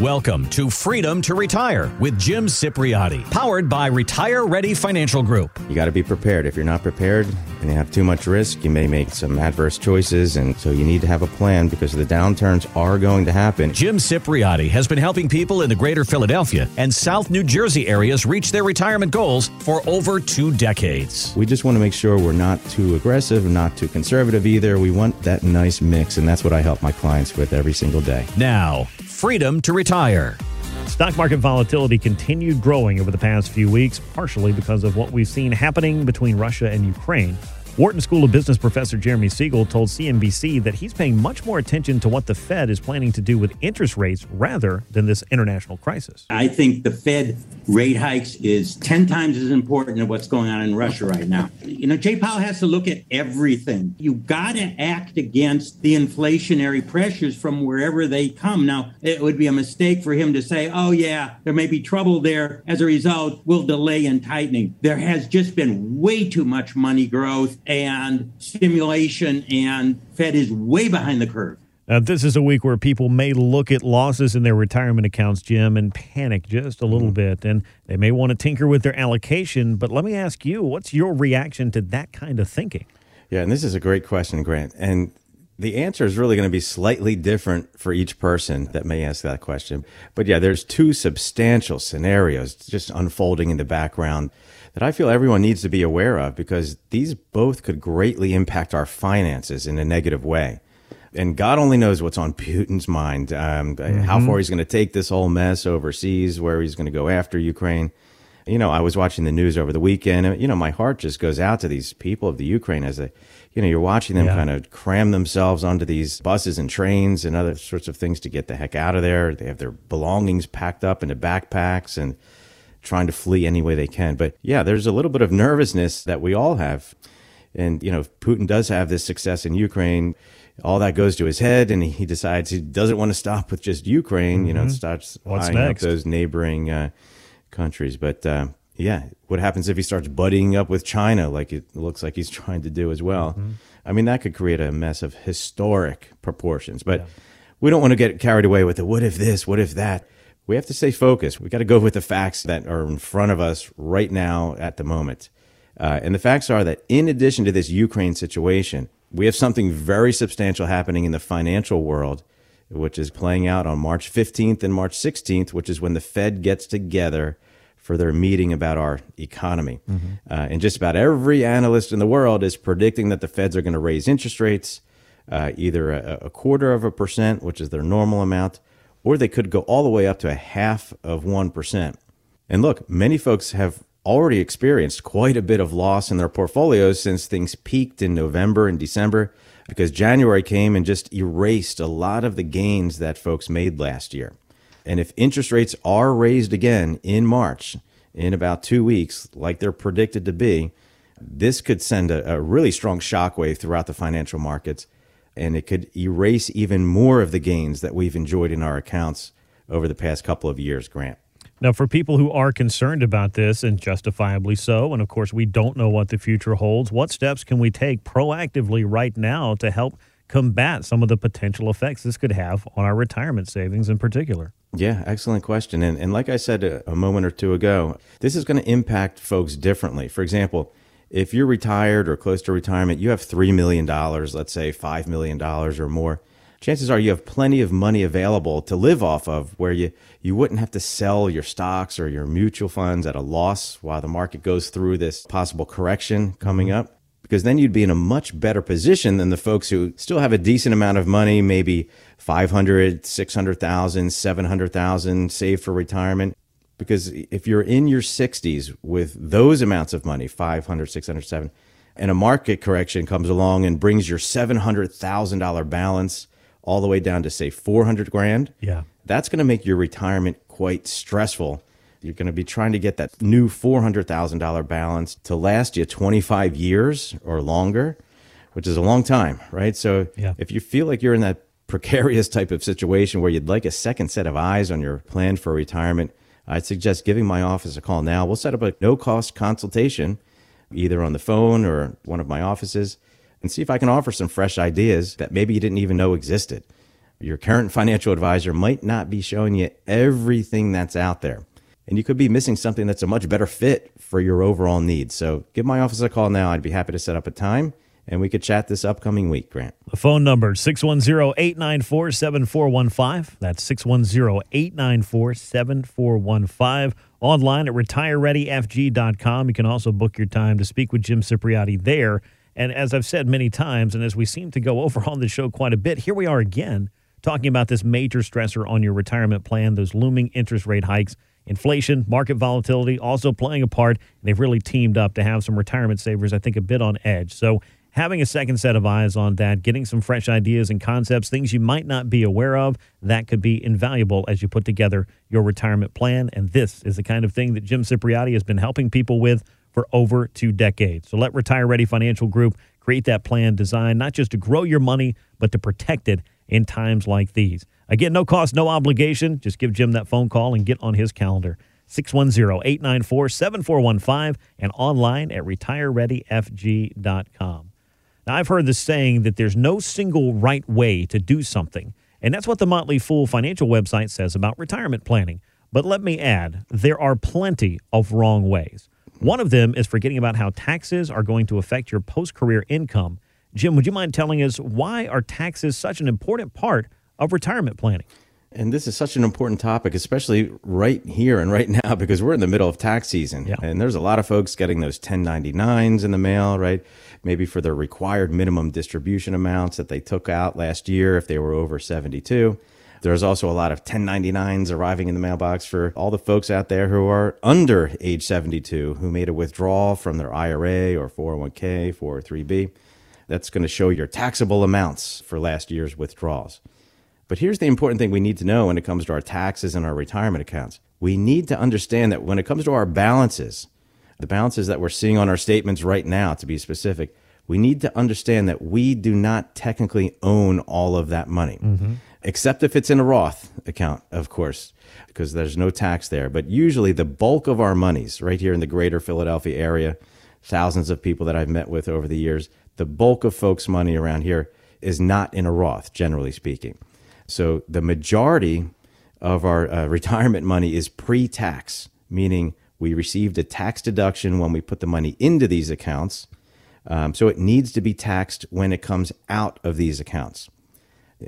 Welcome to Freedom to Retire with Jim Cipriotti, powered by Retire Ready Financial Group. You got to be prepared. If you're not prepared and you have too much risk, you may make some adverse choices. And so you need to have a plan because the downturns are going to happen. Jim Cipriotti has been helping people in the greater Philadelphia and South New Jersey areas reach their retirement goals for over two decades. We just want to make sure we're not too aggressive, not too conservative either. We want that nice mix. And that's what I help my clients with every single day. Now, freedom to retire. Stock market volatility continued growing over the past few weeks, partially because of what we've seen happening between Russia and Ukraine. Wharton School of Business professor Jeremy Siegel told CNBC that he's paying much more attention to what the Fed is planning to do with interest rates rather than this international crisis. I think the Fed rate hikes is 10 times as important as what's going on in Russia right now. You know, Jay Powell has to look at everything. You got to act against the inflationary pressures from wherever they come. Now, it would be a mistake for him to say, oh, yeah, there may be trouble there. As a result, we'll delay in tightening. There has just been way too much money growth and stimulation, and Fed is way behind the curve. Now, this is a week where people may look at losses in their retirement accounts, Jim, and panic just a little mm. bit. And they may want to tinker with their allocation. But let me ask you, what's your reaction to that kind of thinking? Yeah, and this is a great question, Grant. And the answer is really going to be slightly different for each person that may ask that question. But yeah, there's two substantial scenarios just unfolding in the background that I feel everyone needs to be aware of because these both could greatly impact our finances in a negative way. And God only knows what's on Putin's mind, um, mm-hmm. how far he's going to take this whole mess overseas, where he's going to go after Ukraine. You know, I was watching the news over the weekend. And, you know, my heart just goes out to these people of the Ukraine as they, you know, you're watching them yeah. kind of cram themselves onto these buses and trains and other sorts of things to get the heck out of there. They have their belongings packed up into backpacks and trying to flee any way they can. But yeah, there's a little bit of nervousness that we all have. And, you know, if Putin does have this success in Ukraine. All that goes to his head, and he decides he doesn't want to stop with just Ukraine. Mm-hmm. You know, mm-hmm. starts What's eyeing next? up those neighboring uh, countries. But uh, yeah, what happens if he starts buddying up with China, like it looks like he's trying to do as well? Mm-hmm. I mean, that could create a mess of historic proportions. But yeah. we don't want to get carried away with the what if this, what if that we have to stay focused. We got to go with the facts that are in front of us right now at the moment. Uh, and the facts are that in addition to this Ukraine situation, we have something very substantial happening in the financial world, which is playing out on March 15th and March 16th, which is when the Fed gets together for their meeting about our economy. Mm-hmm. Uh, and just about every analyst in the world is predicting that the Feds are going to raise interest rates uh, either a, a quarter of a percent, which is their normal amount, or they could go all the way up to a half of 1%. And look, many folks have already experienced quite a bit of loss in their portfolios since things peaked in November and December because January came and just erased a lot of the gains that folks made last year. And if interest rates are raised again in March, in about two weeks, like they're predicted to be, this could send a, a really strong shockwave throughout the financial markets and it could erase even more of the gains that we've enjoyed in our accounts over the past couple of years, Grant. Now, for people who are concerned about this, and justifiably so, and of course, we don't know what the future holds, what steps can we take proactively right now to help combat some of the potential effects this could have on our retirement savings in particular? Yeah, excellent question. And, and like I said a, a moment or two ago, this is going to impact folks differently. For example, if you're retired or close to retirement, you have $3 million, let's say $5 million or more, chances are you have plenty of money available to live off of where you, you wouldn't have to sell your stocks or your mutual funds at a loss while the market goes through this possible correction coming up. Because then you'd be in a much better position than the folks who still have a decent amount of money, maybe 500, 600,000, 700,000 saved for retirement. Because if you're in your 60s with those amounts of money 500 600 7 and a market correction comes along and brings your $700,000 balance all the way down to say 400 grand yeah. that's going to make your retirement quite stressful you're going to be trying to get that new $400,000 balance to last you 25 years or longer which is a long time right so yeah. if you feel like you're in that precarious type of situation where you'd like a second set of eyes on your plan for retirement I'd suggest giving my office a call now. We'll set up a no cost consultation, either on the phone or one of my offices, and see if I can offer some fresh ideas that maybe you didn't even know existed. Your current financial advisor might not be showing you everything that's out there. And you could be missing something that's a much better fit for your overall needs. So give my office a call now. I'd be happy to set up a time and we could chat this upcoming week, Grant. The phone number 610-894-7415. That's 610-894-7415. Online at retirereadyfg.com. You can also book your time to speak with Jim Cipriotti there. And as I've said many times, and as we seem to go over on the show quite a bit, here we are again talking about this major stressor on your retirement plan, those looming interest rate hikes. Inflation, market volatility also playing a part. They've really teamed up to have some retirement savers, I think, a bit on edge. So having a second set of eyes on that, getting some fresh ideas and concepts, things you might not be aware of, that could be invaluable as you put together your retirement plan. And this is the kind of thing that Jim Cipriotti has been helping people with for over two decades. So let Retire Ready Financial Group create that plan designed not just to grow your money, but to protect it in times like these. Again, no cost, no obligation. Just give Jim that phone call and get on his calendar. 610 894 7415 and online at retirereadyfg.com. Now, I've heard the saying that there's no single right way to do something, and that's what the Motley Fool financial website says about retirement planning. But let me add, there are plenty of wrong ways. One of them is forgetting about how taxes are going to affect your post career income. Jim, would you mind telling us why are taxes such an important part of retirement planning? And this is such an important topic, especially right here and right now, because we're in the middle of tax season. Yeah. And there's a lot of folks getting those 1099s in the mail, right? Maybe for their required minimum distribution amounts that they took out last year if they were over 72. There's also a lot of 1099s arriving in the mailbox for all the folks out there who are under age 72 who made a withdrawal from their IRA or 401k, 403b. That's going to show your taxable amounts for last year's withdrawals. But here's the important thing we need to know when it comes to our taxes and our retirement accounts. We need to understand that when it comes to our balances, the balances that we're seeing on our statements right now, to be specific, we need to understand that we do not technically own all of that money, mm-hmm. except if it's in a Roth account, of course, because there's no tax there. But usually the bulk of our monies right here in the greater Philadelphia area, thousands of people that I've met with over the years, the bulk of folks' money around here is not in a Roth, generally speaking. So the majority of our uh, retirement money is pre tax, meaning we received a tax deduction when we put the money into these accounts. Um, so it needs to be taxed when it comes out of these accounts.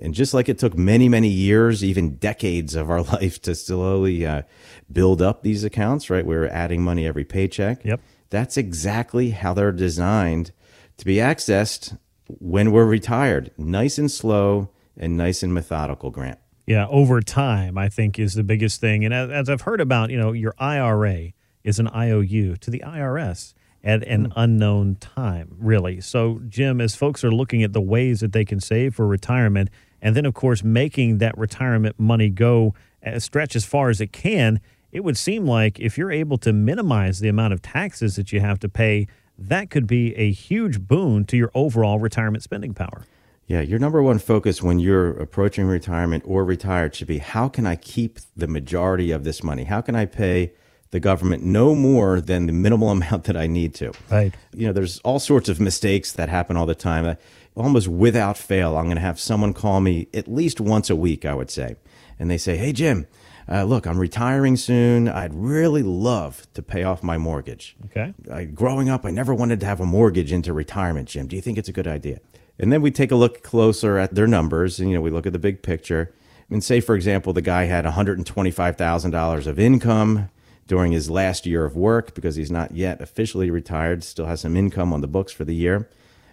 And just like it took many, many years, even decades of our life to slowly uh, build up these accounts, right? We're adding money every paycheck. Yep. That's exactly how they're designed to be accessed when we're retired. Nice and slow and nice and methodical, Grant. Yeah, over time, I think is the biggest thing. And as, as I've heard about, you know, your IRA is an IOU to the IRS at an unknown time, really. So, Jim, as folks are looking at the ways that they can save for retirement, and then, of course, making that retirement money go uh, stretch as far as it can, it would seem like if you're able to minimize the amount of taxes that you have to pay, that could be a huge boon to your overall retirement spending power. Yeah, your number one focus when you're approaching retirement or retired should be how can I keep the majority of this money? How can I pay the government no more than the minimal amount that I need to? Right. You know, there's all sorts of mistakes that happen all the time. Almost without fail, I'm going to have someone call me at least once a week, I would say. And they say, Hey, Jim, uh, look, I'm retiring soon. I'd really love to pay off my mortgage. Okay. I, growing up, I never wanted to have a mortgage into retirement, Jim. Do you think it's a good idea? And then we take a look closer at their numbers, and you know, we look at the big picture. And say, for example, the guy had $125,000 of income during his last year of work because he's not yet officially retired, still has some income on the books for the year.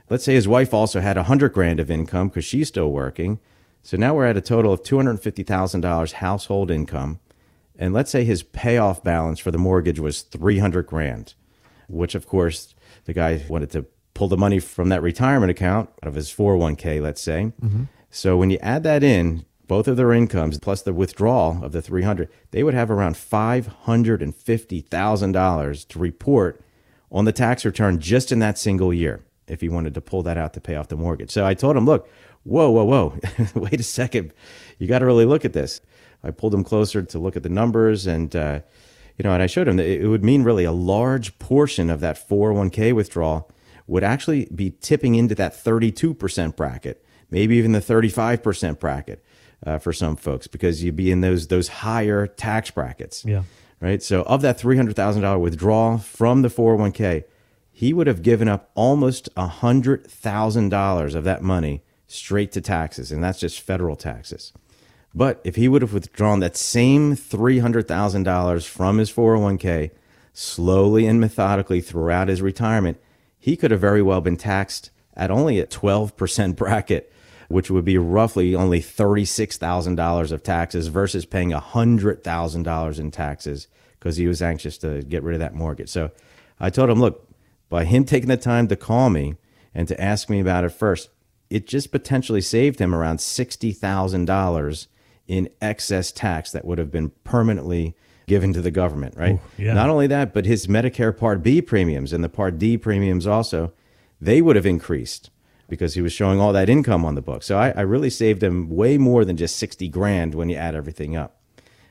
Let's say his wife also had 100 grand of income because she's still working. So now we're at a total of $250,000 household income. And let's say his payoff balance for the mortgage was 300 grand, which of course the guy wanted to pull the money from that retirement account out of his 401k, let's say. Mm-hmm. So when you add that in, both of their incomes plus the withdrawal of the 300, they would have around $550,000 to report on the tax return just in that single year if he wanted to pull that out to pay off the mortgage. So I told him, look, whoa, whoa, whoa, wait a second. You got to really look at this. I pulled him closer to look at the numbers and, uh, you know, and I showed him that it would mean really a large portion of that 401k withdrawal would actually be tipping into that 32% bracket, maybe even the 35% bracket. uh, for some folks because you'd be in those those higher tax brackets. Yeah. Right. So of that three hundred thousand dollar withdrawal from the four hundred one k, he would have given up almost a hundred thousand dollars of that money straight to taxes, and that's just federal taxes. But if he would have withdrawn that same three hundred thousand dollars from his four hundred one k slowly and methodically throughout his retirement, he could have very well been taxed at only a twelve percent bracket which would be roughly only $36,000 of taxes versus paying $100,000 in taxes because he was anxious to get rid of that mortgage. So I told him, look, by him taking the time to call me and to ask me about it first, it just potentially saved him around $60,000 in excess tax that would have been permanently given to the government, right? Ooh, yeah. Not only that, but his Medicare Part B premiums and the Part D premiums also, they would have increased because he was showing all that income on the book. So I, I really saved him way more than just 60 grand when you add everything up.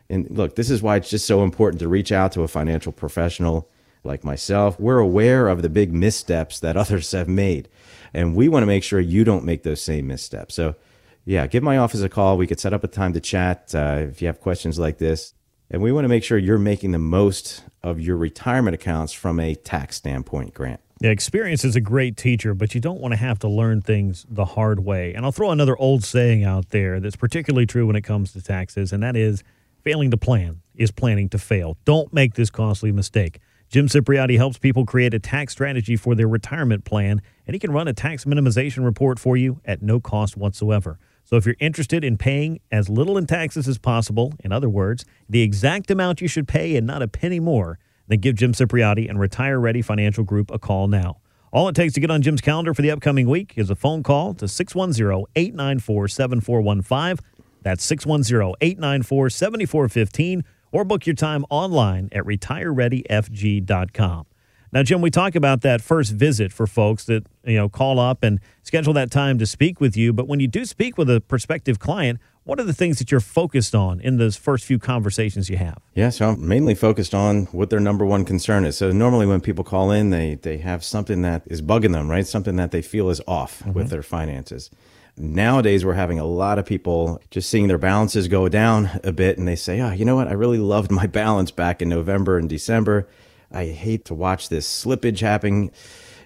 And look, this is why it's just so important to reach out to a financial professional like myself. We're aware of the big missteps that others have made, and we want to make sure you don't make those same missteps. So, yeah, give my office a call. We could set up a time to chat uh, if you have questions like this. And we want to make sure you're making the most of your retirement accounts from a tax standpoint, Grant. Yeah, experience is a great teacher, but you don't want to have to learn things the hard way. And I'll throw another old saying out there that's particularly true when it comes to taxes, and that is failing to plan is planning to fail. Don't make this costly mistake. Jim Cipriotti helps people create a tax strategy for their retirement plan, and he can run a tax minimization report for you at no cost whatsoever. So if you're interested in paying as little in taxes as possible, in other words, the exact amount you should pay and not a penny more, then give Jim Cipriotti and Retire Ready Financial Group a call now. All it takes to get on Jim's calendar for the upcoming week is a phone call to 610 894 7415. That's 610 894 7415, or book your time online at retirereadyfg.com. Now, Jim, we talk about that first visit for folks that you know call up and schedule that time to speak with you. But when you do speak with a prospective client, what are the things that you're focused on in those first few conversations you have? Yeah, so I'm mainly focused on what their number one concern is. So normally when people call in, they they have something that is bugging them, right? Something that they feel is off mm-hmm. with their finances. Nowadays, we're having a lot of people just seeing their balances go down a bit, and they say, "Oh, you know what? I really loved my balance back in November and December. I hate to watch this slippage happening."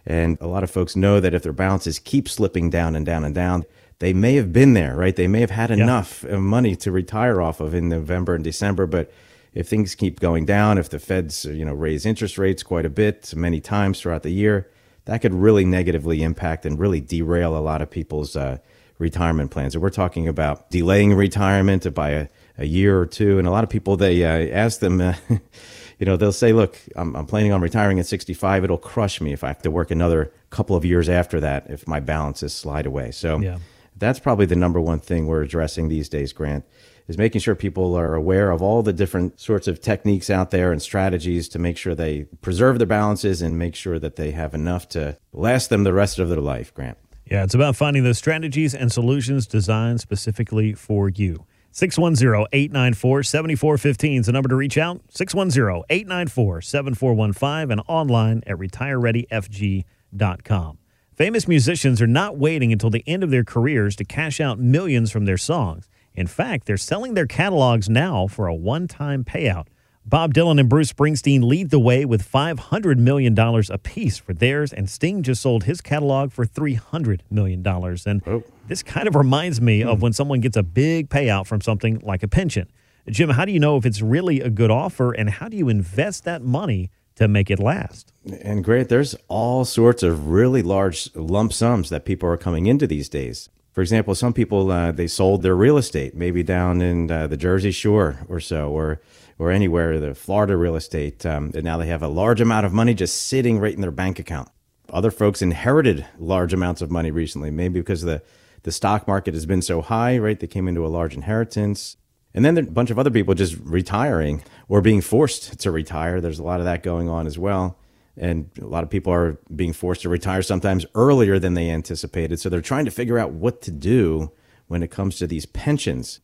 And a lot of folks know that if their balances keep slipping down and down and down, they may have been there, right? They may have had enough yeah. money to retire off of in November and December, but if things keep going down, if the Feds, uh, you know, raise interest rates quite a bit many times throughout the year, that could really negatively impact and really derail a lot of people's uh, retirement plans. And we're talking about delaying retirement by a, a, year or two. And a lot of people, they uh, ask them, uh, you know, they'll say, look, I'm, I'm, planning on retiring at 65. It'll crush me if I have to work another couple of years after that if my balances slide away. So, yeah that's probably the number one thing we're addressing these days, Grant, is making sure people are aware of all the different sorts of techniques out there and strategies to make sure they preserve their balances and make sure that they have enough to last them the rest of their life, Grant. Yeah, it's about finding those strategies and solutions designed specifically for you. 610 894 7415 is the number to reach out. 610 894 7415 and online at retirereadyfg.com. Famous musicians are not waiting until the end of their careers to cash out millions from their songs. In fact, they're selling their catalogs now for a one time payout. Bob Dylan and Bruce Springsteen lead the way with $500 million apiece for theirs, and Sting just sold his catalog for $300 million. And oh. this kind of reminds me of hmm. when someone gets a big payout from something like a pension. Jim, how do you know if it's really a good offer, and how do you invest that money to make it last. And great, there's all sorts of really large lump sums that people are coming into these days. For example, some people uh, they sold their real estate, maybe down in uh, the Jersey Shore or so, or or anywhere, the Florida real estate, um, and now they have a large amount of money just sitting right in their bank account. Other folks inherited large amounts of money recently, maybe because the the stock market has been so high, right? They came into a large inheritance. And then a bunch of other people just retiring or being forced to retire. There's a lot of that going on as well. And a lot of people are being forced to retire sometimes earlier than they anticipated. So they're trying to figure out what to do when it comes to these pensions.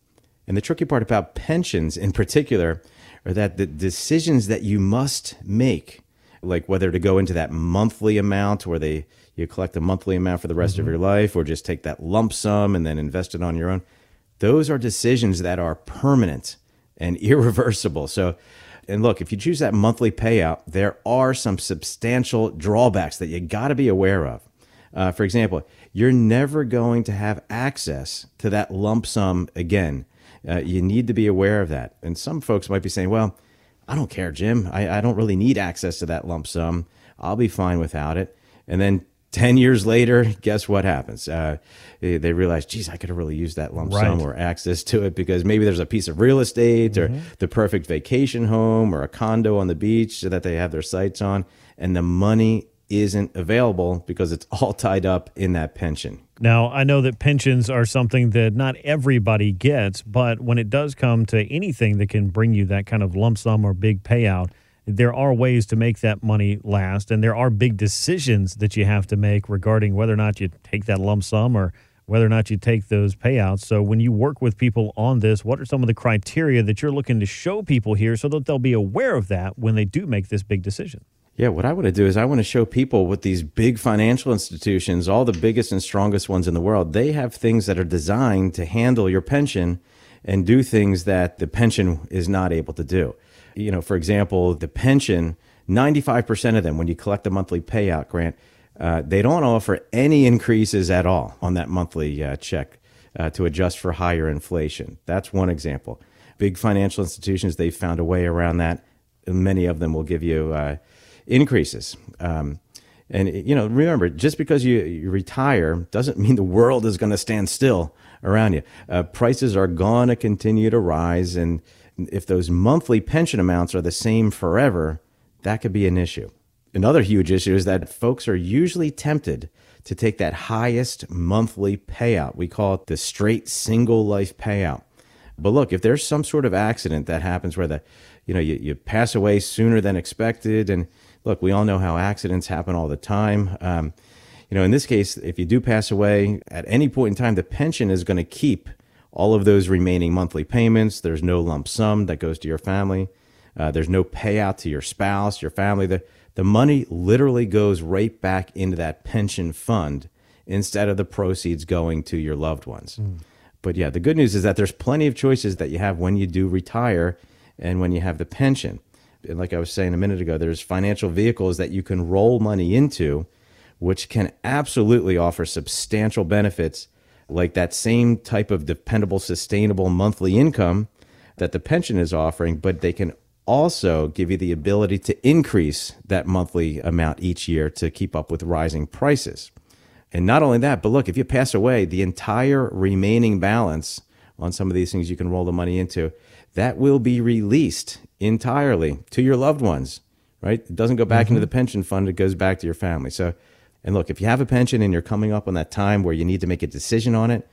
And the tricky part about pensions in particular are that the decisions that you must make, like whether to go into that monthly amount where they you collect a monthly amount for the rest mm-hmm. of your life or just take that lump sum and then invest it on your own those are decisions that are permanent and irreversible. So, and look, if you choose that monthly payout, there are some substantial drawbacks that you got to be aware of. Uh, for example, you're never going to have access to that lump sum again. Uh, you need to be aware of that. And some folks might be saying, well, I don't care, Jim. I, I don't really need access to that lump sum. I'll be fine without it. And then 10 years later, guess what happens? Uh, they realize, geez, I could have really used that lump right. sum or access to it because maybe there's a piece of real estate mm-hmm. or the perfect vacation home or a condo on the beach that they have their sights on. And the money isn't available because it's all tied up in that pension. Now, I know that pensions are something that not everybody gets, but when it does come to anything that can bring you that kind of lump sum or big payout, there are ways to make that money last, and there are big decisions that you have to make regarding whether or not you take that lump sum or whether or not you take those payouts. So, when you work with people on this, what are some of the criteria that you're looking to show people here so that they'll be aware of that when they do make this big decision? Yeah, what I want to do is I want to show people what these big financial institutions, all the biggest and strongest ones in the world, they have things that are designed to handle your pension and do things that the pension is not able to do you know, for example, the pension, 95% of them, when you collect the monthly payout grant, uh, they don't offer any increases at all on that monthly uh, check uh, to adjust for higher inflation. That's one example. Big financial institutions, they've found a way around that. Many of them will give you uh, increases. Um, and you know, remember, just because you, you retire doesn't mean the world is going to stand still around you. Uh, prices are going to continue to rise, and if those monthly pension amounts are the same forever, that could be an issue. Another huge issue is that folks are usually tempted to take that highest monthly payout. We call it the straight single life payout. But look, if there's some sort of accident that happens where the, you know, you, you pass away sooner than expected, and look, we all know how accidents happen all the time. Um, you know, in this case, if you do pass away at any point in time, the pension is going to keep all of those remaining monthly payments. There's no lump sum that goes to your family. Uh, there's no payout to your spouse, your family. The, the money literally goes right back into that pension fund instead of the proceeds going to your loved ones. Mm. But yeah, the good news is that there's plenty of choices that you have when you do retire and when you have the pension. And like I was saying a minute ago, there's financial vehicles that you can roll money into, which can absolutely offer substantial benefits like that same type of dependable, sustainable monthly income that the pension is offering, but they can also give you the ability to increase that monthly amount each year to keep up with rising prices. And not only that, but look, if you pass away, the entire remaining balance on some of these things you can roll the money into, that will be released entirely to your loved ones, right? It doesn't go back mm-hmm. into the pension fund, it goes back to your family. So and look, if you have a pension and you're coming up on that time where you need to make a decision on it,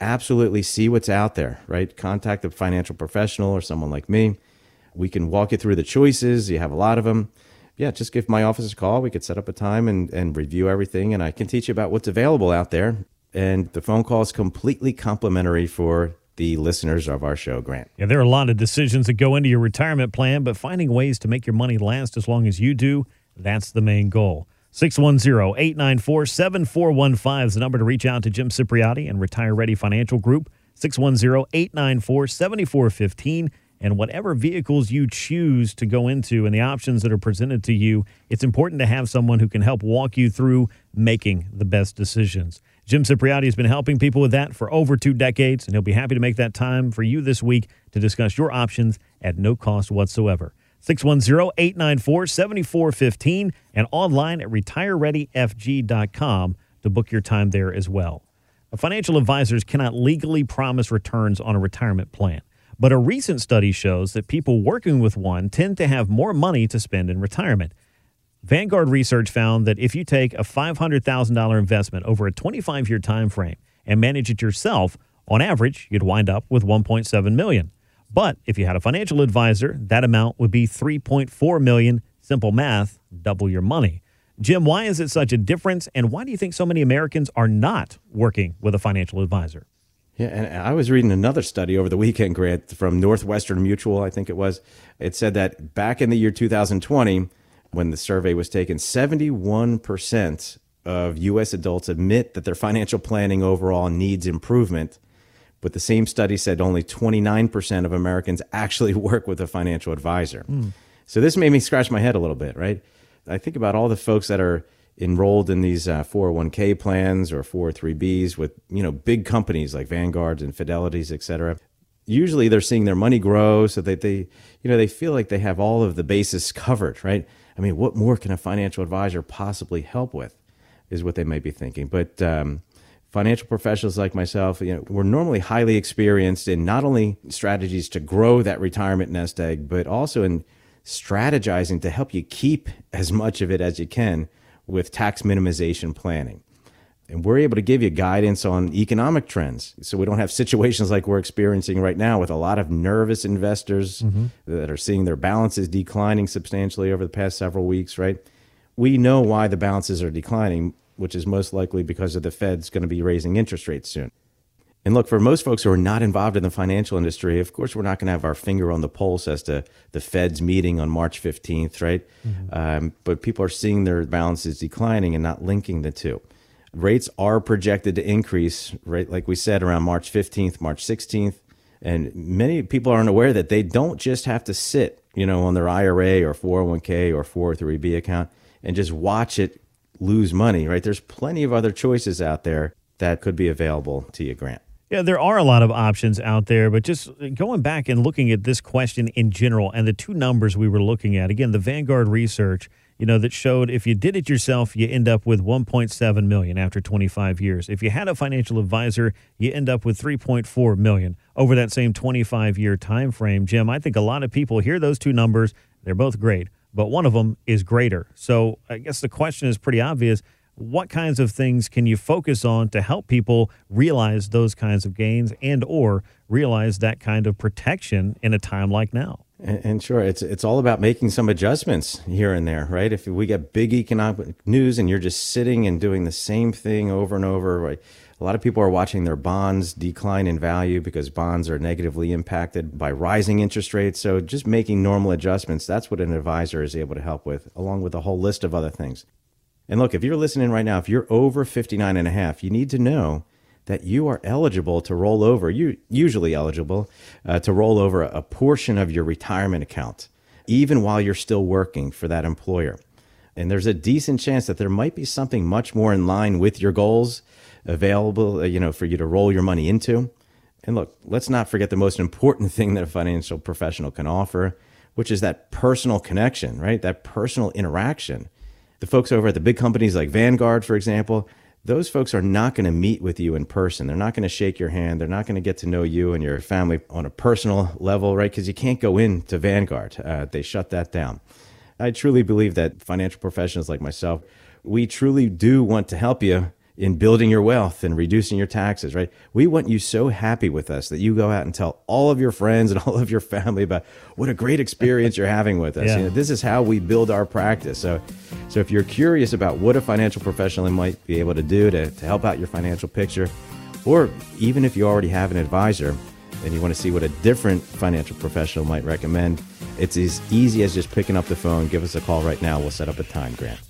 absolutely see what's out there, right? Contact a financial professional or someone like me. We can walk you through the choices. You have a lot of them. Yeah, just give my office a call. We could set up a time and, and review everything, and I can teach you about what's available out there. And the phone call is completely complimentary for the listeners of our show, Grant. Yeah, there are a lot of decisions that go into your retirement plan, but finding ways to make your money last as long as you do, that's the main goal. 610 894 7415 is the number to reach out to Jim Cipriotti and Retire Ready Financial Group. 610 894 7415. And whatever vehicles you choose to go into and the options that are presented to you, it's important to have someone who can help walk you through making the best decisions. Jim Cipriotti has been helping people with that for over two decades, and he'll be happy to make that time for you this week to discuss your options at no cost whatsoever. 610 894 7415 and online at retirereadyfg.com to book your time there as well. Financial advisors cannot legally promise returns on a retirement plan, but a recent study shows that people working with one tend to have more money to spend in retirement. Vanguard research found that if you take a $500,000 investment over a 25 year time frame and manage it yourself, on average, you'd wind up with 1.7 million. But if you had a financial advisor, that amount would be 3.4 million. Simple math, double your money. Jim, why is it such a difference and why do you think so many Americans are not working with a financial advisor? Yeah, and I was reading another study over the weekend, Grant, from Northwestern Mutual, I think it was. It said that back in the year 2020, when the survey was taken, 71% of U.S. adults admit that their financial planning overall needs improvement but the same study said only 29% of Americans actually work with a financial advisor. Mm. So this made me scratch my head a little bit, right? I think about all the folks that are enrolled in these uh, 401k plans or 403bs with you know big companies like Vanguards and Fidelities, et cetera. Usually they're seeing their money grow so that they you know they feel like they have all of the bases covered, right? I mean, what more can a financial advisor possibly help with? Is what they might be thinking. But um, financial professionals like myself, you know, we're normally highly experienced in not only strategies to grow that retirement nest egg, but also in strategizing to help you keep as much of it as you can with tax minimization planning. And we're able to give you guidance on economic trends. So we don't have situations like we're experiencing right now with a lot of nervous investors mm-hmm. that are seeing their balances declining substantially over the past several weeks, right? We know why the balances are declining, which is most likely because of the Fed's going to be raising interest rates soon. And look, for most folks who are not involved in the financial industry, of course, we're not going to have our finger on the pulse as to the Fed's meeting on March 15th, right? Mm-hmm. Um, but people are seeing their balances declining and not linking the two. Rates are projected to increase, right? Like we said, around March 15th, March 16th. And many people aren't aware that they don't just have to sit, you know, on their IRA or 401k or 403b account and just watch it lose money, right? There's plenty of other choices out there that could be available to you, Grant. Yeah, there are a lot of options out there, but just going back and looking at this question in general and the two numbers we were looking at, again, the Vanguard research, you know, that showed if you did it yourself, you end up with 1.7 million after 25 years. If you had a financial advisor, you end up with 3.4 million over that same 25 year time frame. Jim, I think a lot of people hear those two numbers, they're both great, but one of them is greater. So I guess the question is pretty obvious what kinds of things can you focus on to help people realize those kinds of gains and or realize that kind of protection in a time like now? And, and, sure it's it's all about making some adjustments here and there right? If we get big economic news and you're just sitting and doing the same thing over and over right a lot of people are watching their bonds decline in value because bonds are negatively impacted by rising interest rates. So just making normal adjustments that's what an advisor is able to help with along with a whole list of other things and look, if you're listening right now, if you're over 59 and a half, you need to know that you are eligible to roll over, you usually eligible uh, to roll over a portion of your retirement account, even while you're still working for that employer. And there's a decent chance that there might be something much more in line with your goals available, uh, you know, for you to roll your money into. And look, let's not forget the most important thing that a financial professional can offer, which is that personal connection, right? That personal interaction the folks over at the big companies like Vanguard, for example, those folks are not going to meet with you in person. They're not going to shake your hand. They're not going to get to know you and your family on a personal level, right? Because you can't go into Vanguard. Uh, they shut that down. I truly believe that financial professionals like myself, we truly do want to help you in building your wealth and reducing your taxes, right? We want you so happy with us that you go out and tell all of your friends and all of your family about what a great experience you're having with us. Yeah. You know, this is how we build our practice. So, so if you're curious about what a financial professional might be able to do to, to help out your financial picture, or even if you already have an advisor and you want to see what a different financial professional might recommend, it's as easy as just picking up the phone. Give us a call right now. We'll set up a time, Grant.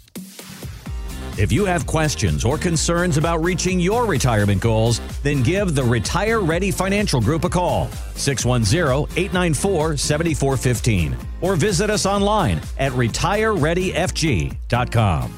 If you have questions or concerns about reaching your retirement goals, then give the Retire Ready Financial Group a call, 610 894 7415, or visit us online at retirereadyfg.com.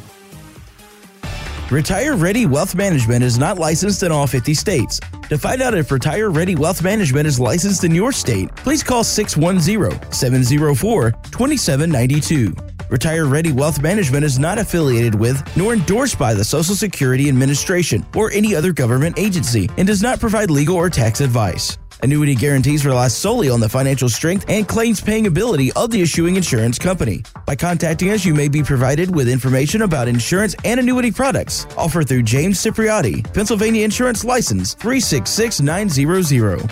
Retire Ready Wealth Management is not licensed in all 50 states. To find out if Retire Ready Wealth Management is licensed in your state, please call 610 704 2792. Retire Ready Wealth Management is not affiliated with nor endorsed by the Social Security Administration or any other government agency and does not provide legal or tax advice. Annuity guarantees rely solely on the financial strength and claims paying ability of the issuing insurance company. By contacting us, you may be provided with information about insurance and annuity products offered through James Cipriotti, Pennsylvania Insurance License 366900.